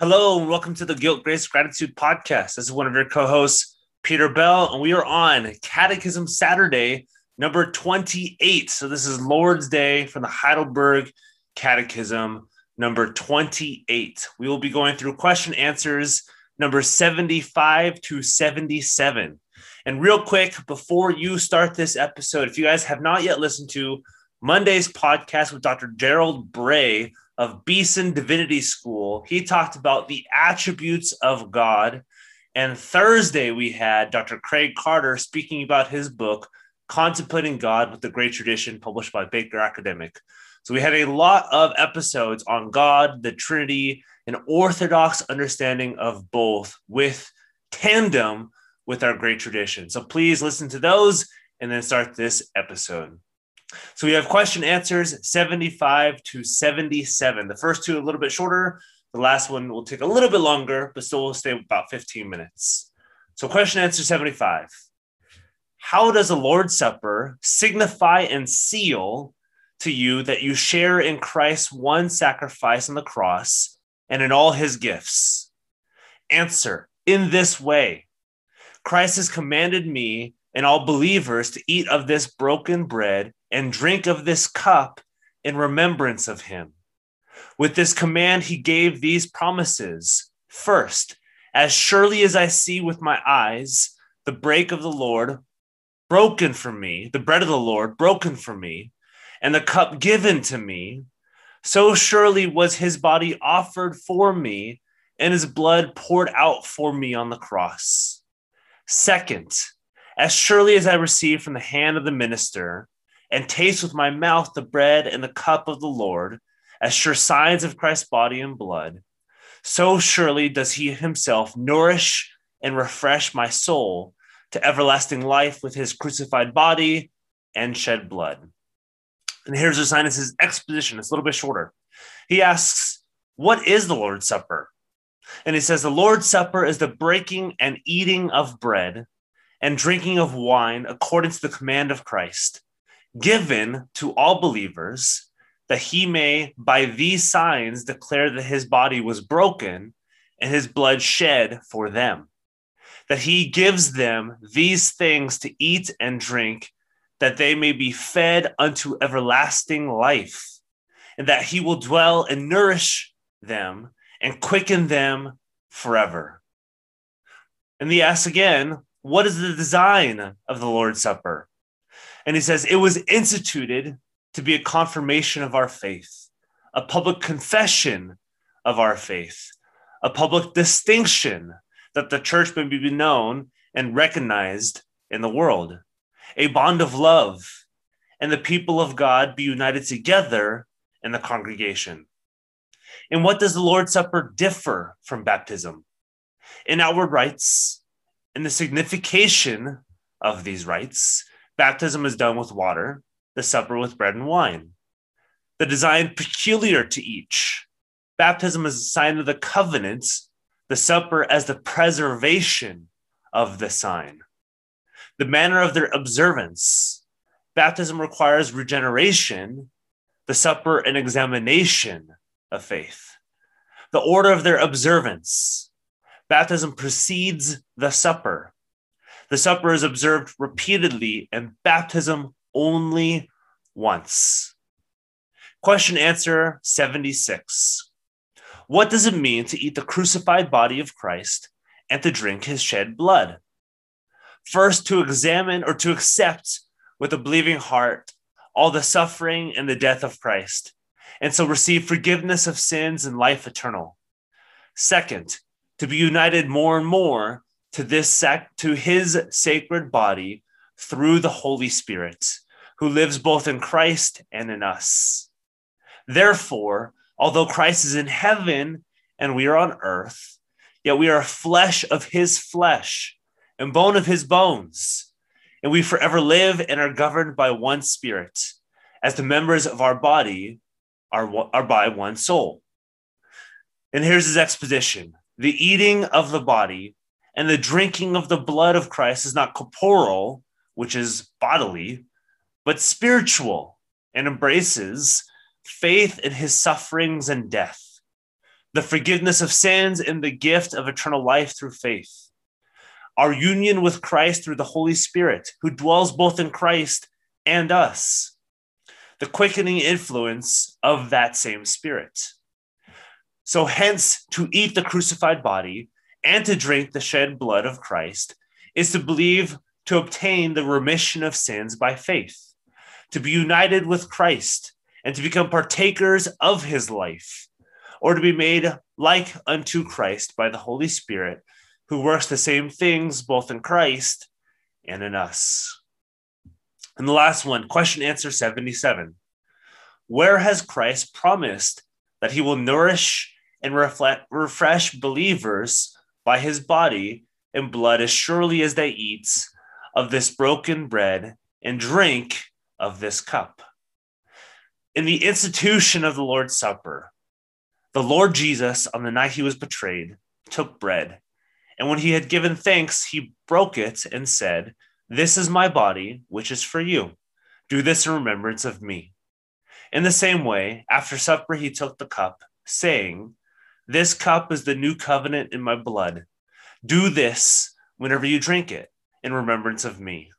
Hello, and welcome to the Guilt, Grace, Gratitude podcast. This is one of your co hosts, Peter Bell, and we are on Catechism Saturday, number 28. So, this is Lord's Day from the Heidelberg Catechism, number 28. We will be going through question answers number 75 to 77. And real quick, before you start this episode, if you guys have not yet listened to Monday's podcast with Dr. Gerald Bray of Beeson Divinity School, he talked about the attributes of God. And Thursday, we had Dr. Craig Carter speaking about his book, Contemplating God with the Great Tradition, published by Baker Academic. So we had a lot of episodes on God, the Trinity, an orthodox understanding of both with tandem with our great tradition. So please listen to those and then start this episode. So we have question answers 75 to 77. The first two a little bit shorter. The last one will take a little bit longer, but still will stay about 15 minutes. So question answer 75. How does the Lord's Supper signify and seal to you that you share in Christ's one sacrifice on the cross and in all his gifts? Answer In this way, Christ has commanded me and all believers to eat of this broken bread and drink of this cup in remembrance of him. With this command, he gave these promises. First, as surely as I see with my eyes the break of the Lord broken for me, the bread of the Lord broken for me, and the cup given to me, so surely was his body offered for me and his blood poured out for me on the cross. Second, as surely as I receive from the hand of the minister and taste with my mouth the bread and the cup of the Lord, as sure signs of Christ's body and blood, so surely does he himself nourish and refresh my soul to everlasting life with his crucified body and shed blood. And here's Ursinus' exposition. It's a little bit shorter. He asks, What is the Lord's Supper? And he says, The Lord's Supper is the breaking and eating of bread and drinking of wine according to the command of Christ, given to all believers, that he may, by these signs, declare that his body was broken and his blood shed for them. That he gives them these things to eat and drink that they may be fed unto everlasting life, and that he will dwell and nourish them and quicken them forever. And he asks again, What is the design of the Lord's Supper? And he says, It was instituted to be a confirmation of our faith, a public confession of our faith, a public distinction that the church may be known and recognized in the world a bond of love, and the people of God be united together in the congregation. And what does the Lord's Supper differ from baptism? In outward rites, in the signification of these rites, baptism is done with water, the supper with bread and wine. The design peculiar to each. Baptism is a sign of the covenant, the supper as the preservation of the sign the manner of their observance. Baptism requires regeneration, the supper, an examination of faith. The order of their observance. Baptism precedes the supper. The supper is observed repeatedly, and baptism only once. Question answer 76. What does it mean to eat the crucified body of Christ and to drink his shed blood? First, to examine or to accept with a believing heart all the suffering and the death of Christ, and so receive forgiveness of sins and life eternal. Second, to be united more and more to this sec- to his sacred body through the Holy Spirit, who lives both in Christ and in us. Therefore, although Christ is in heaven and we are on earth, yet we are flesh of his flesh and bone of his bones. And we forever live and are governed by one spirit, as the members of our body are, are by one soul. And here's his exposition the eating of the body and the drinking of the blood of Christ is not corporal, which is bodily, but spiritual and embraces faith in his sufferings and death, the forgiveness of sins, and the gift of eternal life through faith. Our union with Christ through the Holy Spirit, who dwells both in Christ and us. The quickening influence of that same Spirit. So, hence, to eat the crucified body and to drink the shed blood of Christ is to believe to obtain the remission of sins by faith, to be united with Christ, and to become partakers of his life, or to be made like unto Christ by the Holy Spirit, who works the same things both in Christ and in us. And the last one, question answer 77. Where has Christ promised that he will nourish and reflect, refresh believers by his body and blood as surely as they eat of this broken bread and drink of this cup. In the institution of the Lord's Supper, the Lord Jesus, on the night he was betrayed, took bread. And when he had given thanks, he broke it and said, This is my body, which is for you. Do this in remembrance of me. In the same way, after supper, he took the cup, saying, This cup is the new covenant in my blood. Do this whenever you drink it in remembrance of me.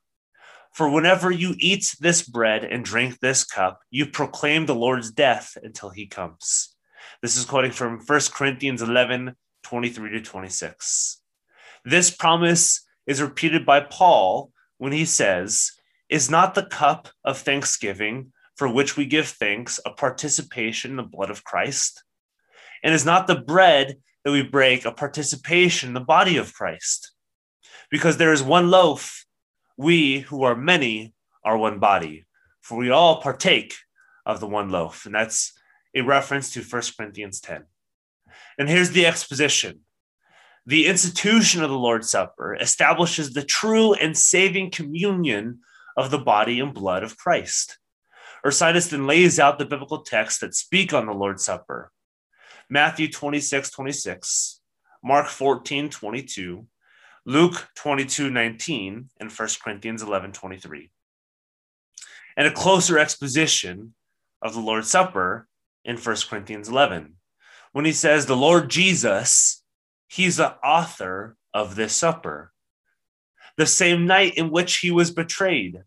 For whenever you eat this bread and drink this cup, you proclaim the Lord's death until he comes. This is quoting from 1 Corinthians 11 23 to 26. This promise is repeated by Paul when he says, Is not the cup of thanksgiving for which we give thanks a participation in the blood of Christ? And is not the bread that we break a participation in the body of Christ? Because there is one loaf, we who are many are one body, for we all partake of the one loaf. And that's a reference to 1 Corinthians 10. And here's the exposition the institution of the Lord's Supper establishes the true and saving communion of the body and blood of Christ. Ursinus then lays out the biblical texts that speak on the Lord's Supper Matthew 26, 26, Mark 14, 22, Luke 22, 19, and 1 Corinthians 11, 23. And a closer exposition of the Lord's Supper in 1 Corinthians 11, when he says, The Lord Jesus, he's the author of this supper. The same night in which he was betrayed.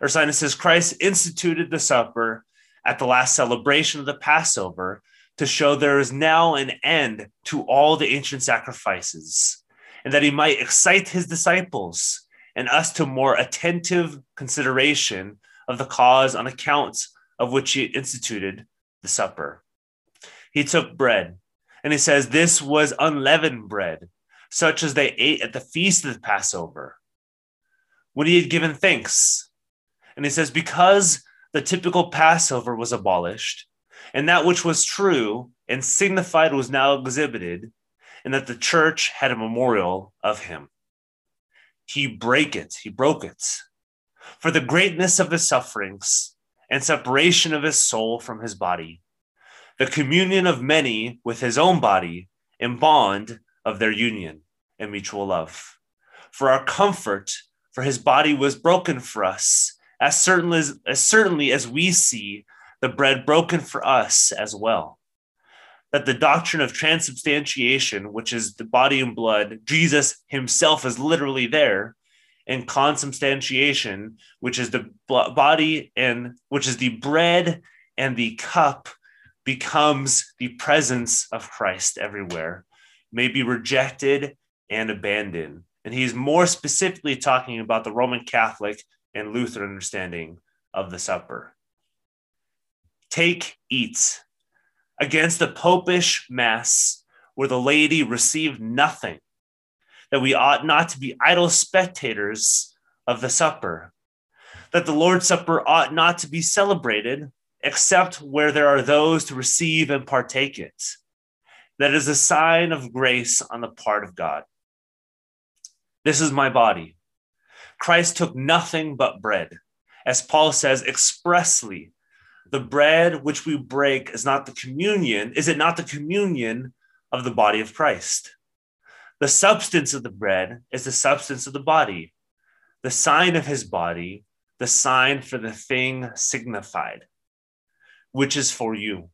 or Ursinus says, Christ instituted the supper at the last celebration of the Passover to show there is now an end to all the ancient sacrifices, and that he might excite his disciples and us to more attentive consideration of the cause on account of which he instituted the supper. He took bread, and he says, This was unleavened bread, such as they ate at the feast of the Passover. When he had given thanks, and he says, Because the typical Passover was abolished, and that which was true and signified was now exhibited, and that the church had a memorial of him. He break it, he broke it. For the greatness of his sufferings and separation of his soul from his body, the communion of many with his own body, and bond of their union and mutual love. For our comfort, for his body was broken for us, as certainly as, as certainly as we see the bread broken for us as well. That the doctrine of transubstantiation, which is the body and blood, Jesus himself is literally there, and consubstantiation, which is the body and which is the bread and the cup, becomes the presence of Christ everywhere, may be rejected and abandoned. And he's more specifically talking about the Roman Catholic and Lutheran understanding of the supper take, eat, against the popish mass where the laity received nothing, that we ought not to be idle spectators of the supper, that the Lord's Supper ought not to be celebrated except where there are those to receive and partake it. That is a sign of grace on the part of God. This is my body. Christ took nothing but bread, as Paul says expressly the bread which we break is not the communion, is it not the communion of the body of Christ? The substance of the bread is the substance of the body, the sign of his body, the sign for the thing signified, which is for you.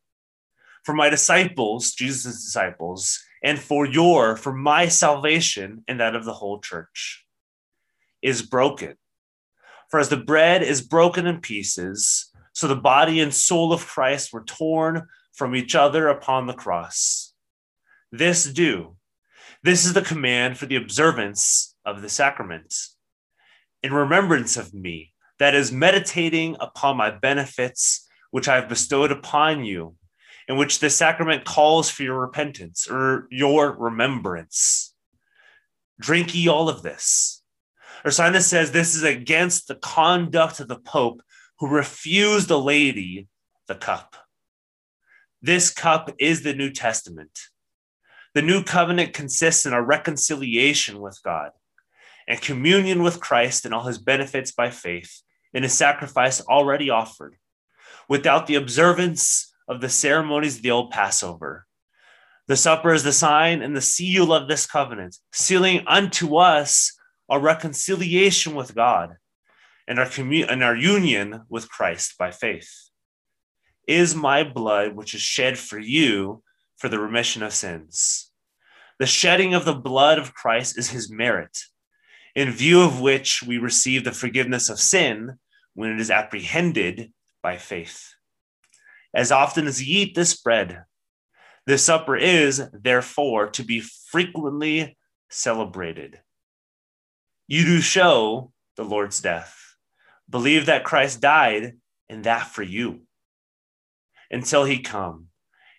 for my disciples, Jesus' disciples, and for your, for my salvation and that of the whole church, is broken. For as the bread is broken in pieces, so the body and soul of Christ were torn from each other upon the cross. This do. This is the command for the observance of the sacrament. In remembrance of me, that is, meditating upon my benefits which I have bestowed upon you, in which the sacrament calls for your repentance or your remembrance. Drink ye all of this. Ursinus says this is against the conduct of the Pope who refused the lady the cup. This cup is the New Testament. The new covenant consists in a reconciliation with God and communion with Christ and all his benefits by faith in a sacrifice already offered, without the observance of the ceremonies of the old Passover. The supper is the sign and the seal of this covenant, sealing unto us a reconciliation with God and our, commu- and our union with Christ by faith. Is my blood, which is shed for you for the remission of sins. The shedding of the blood of Christ is his merit, in view of which we receive the forgiveness of sin when it is apprehended by faith. As often as ye eat this bread, this supper is, therefore, to be frequently celebrated. You do show the Lord's death. Believe that Christ died, and that for you, until he come.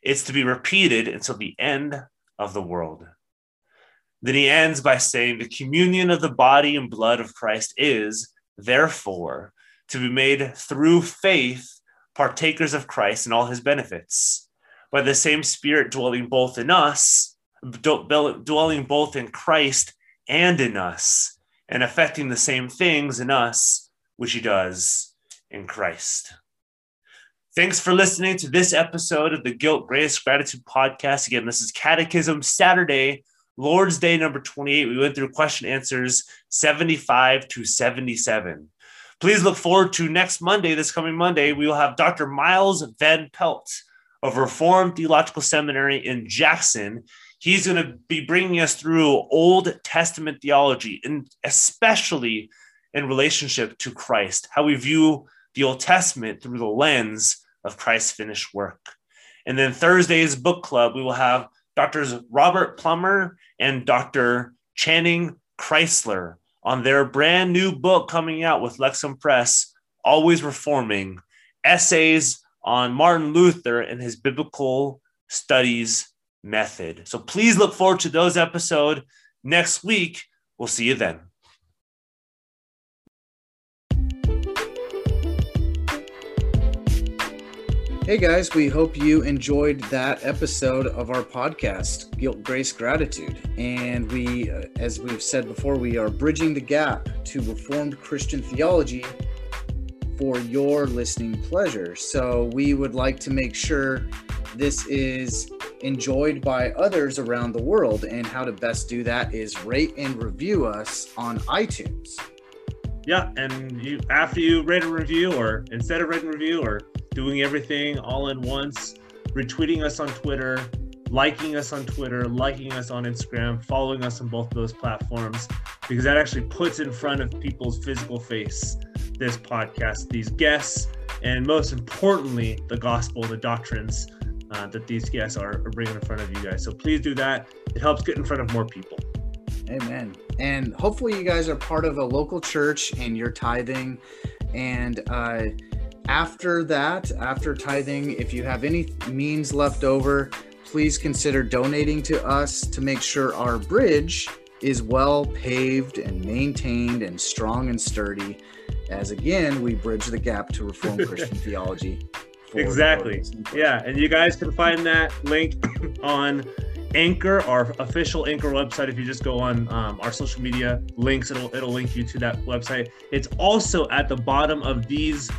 It's to be repeated until the end of the world. Then he ends by saying, The communion of the body and blood of Christ is, therefore, to be made through faith partakers of Christ and all his benefits, by the same Spirit dwelling both in us, dwelling both in Christ and in us, and affecting the same things in us which he does in Christ. Thanks for listening to this episode of the Guilt Grace Gratitude Podcast. Again, this is Catechism Saturday, Lord's Day number 28. We went through question answers 75 to 77. Please look forward to next Monday, this coming Monday. We will have Dr. Miles Van Pelt of Reformed Theological Seminary in Jackson. He's going to be bringing us through Old Testament theology, and especially in relationship to Christ, how we view the Old Testament through the lens of Christ's finished work. And then Thursday's book club, we will have Doctors Robert Plummer and Dr. Channing Crisler on their brand new book coming out with Lexham Press, Always Reforming Essays on Martin Luther and his biblical studies method. So please look forward to those episodes next week. We'll see you then. Hey guys, we hope you enjoyed that episode of our podcast, Guilt, Grace, Gratitude. And we, uh, as we've said before, we are bridging the gap to Reformed Christian theology for your listening pleasure. So we would like to make sure this is enjoyed by others around the world. And how to best do that is rate and review us on iTunes. Yeah, and you after you rate a review, or instead of rating review, or doing everything all in once, retweeting us on Twitter, liking us on Twitter, liking us on Instagram, following us on both of those platforms, because that actually puts in front of people's physical face this podcast, these guests, and most importantly, the gospel, the doctrines uh, that these guests are, are bringing in front of you guys. So please do that. It helps get in front of more people. Amen. And hopefully, you guys are part of a local church and you're tithing. And uh, after that, after tithing, if you have any means left over, please consider donating to us to make sure our bridge is well paved and maintained and strong and sturdy. As again, we bridge the gap to Reformed Christian theology. Exactly. Yeah. And you guys can find that link on Anchor, our official Anchor website. If you just go on um, our social media links, it'll it'll link you to that website. It's also at the bottom of these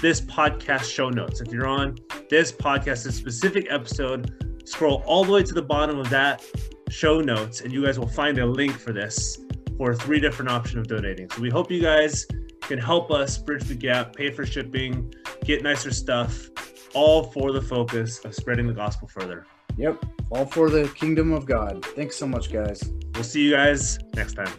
this podcast show notes. If you're on this podcast, this specific episode, scroll all the way to the bottom of that show notes, and you guys will find a link for this for three different options of donating. So we hope you guys can help us bridge the gap, pay for shipping, get nicer stuff, all for the focus of spreading the gospel further. Yep. All for the kingdom of God. Thanks so much, guys. We'll see you guys next time.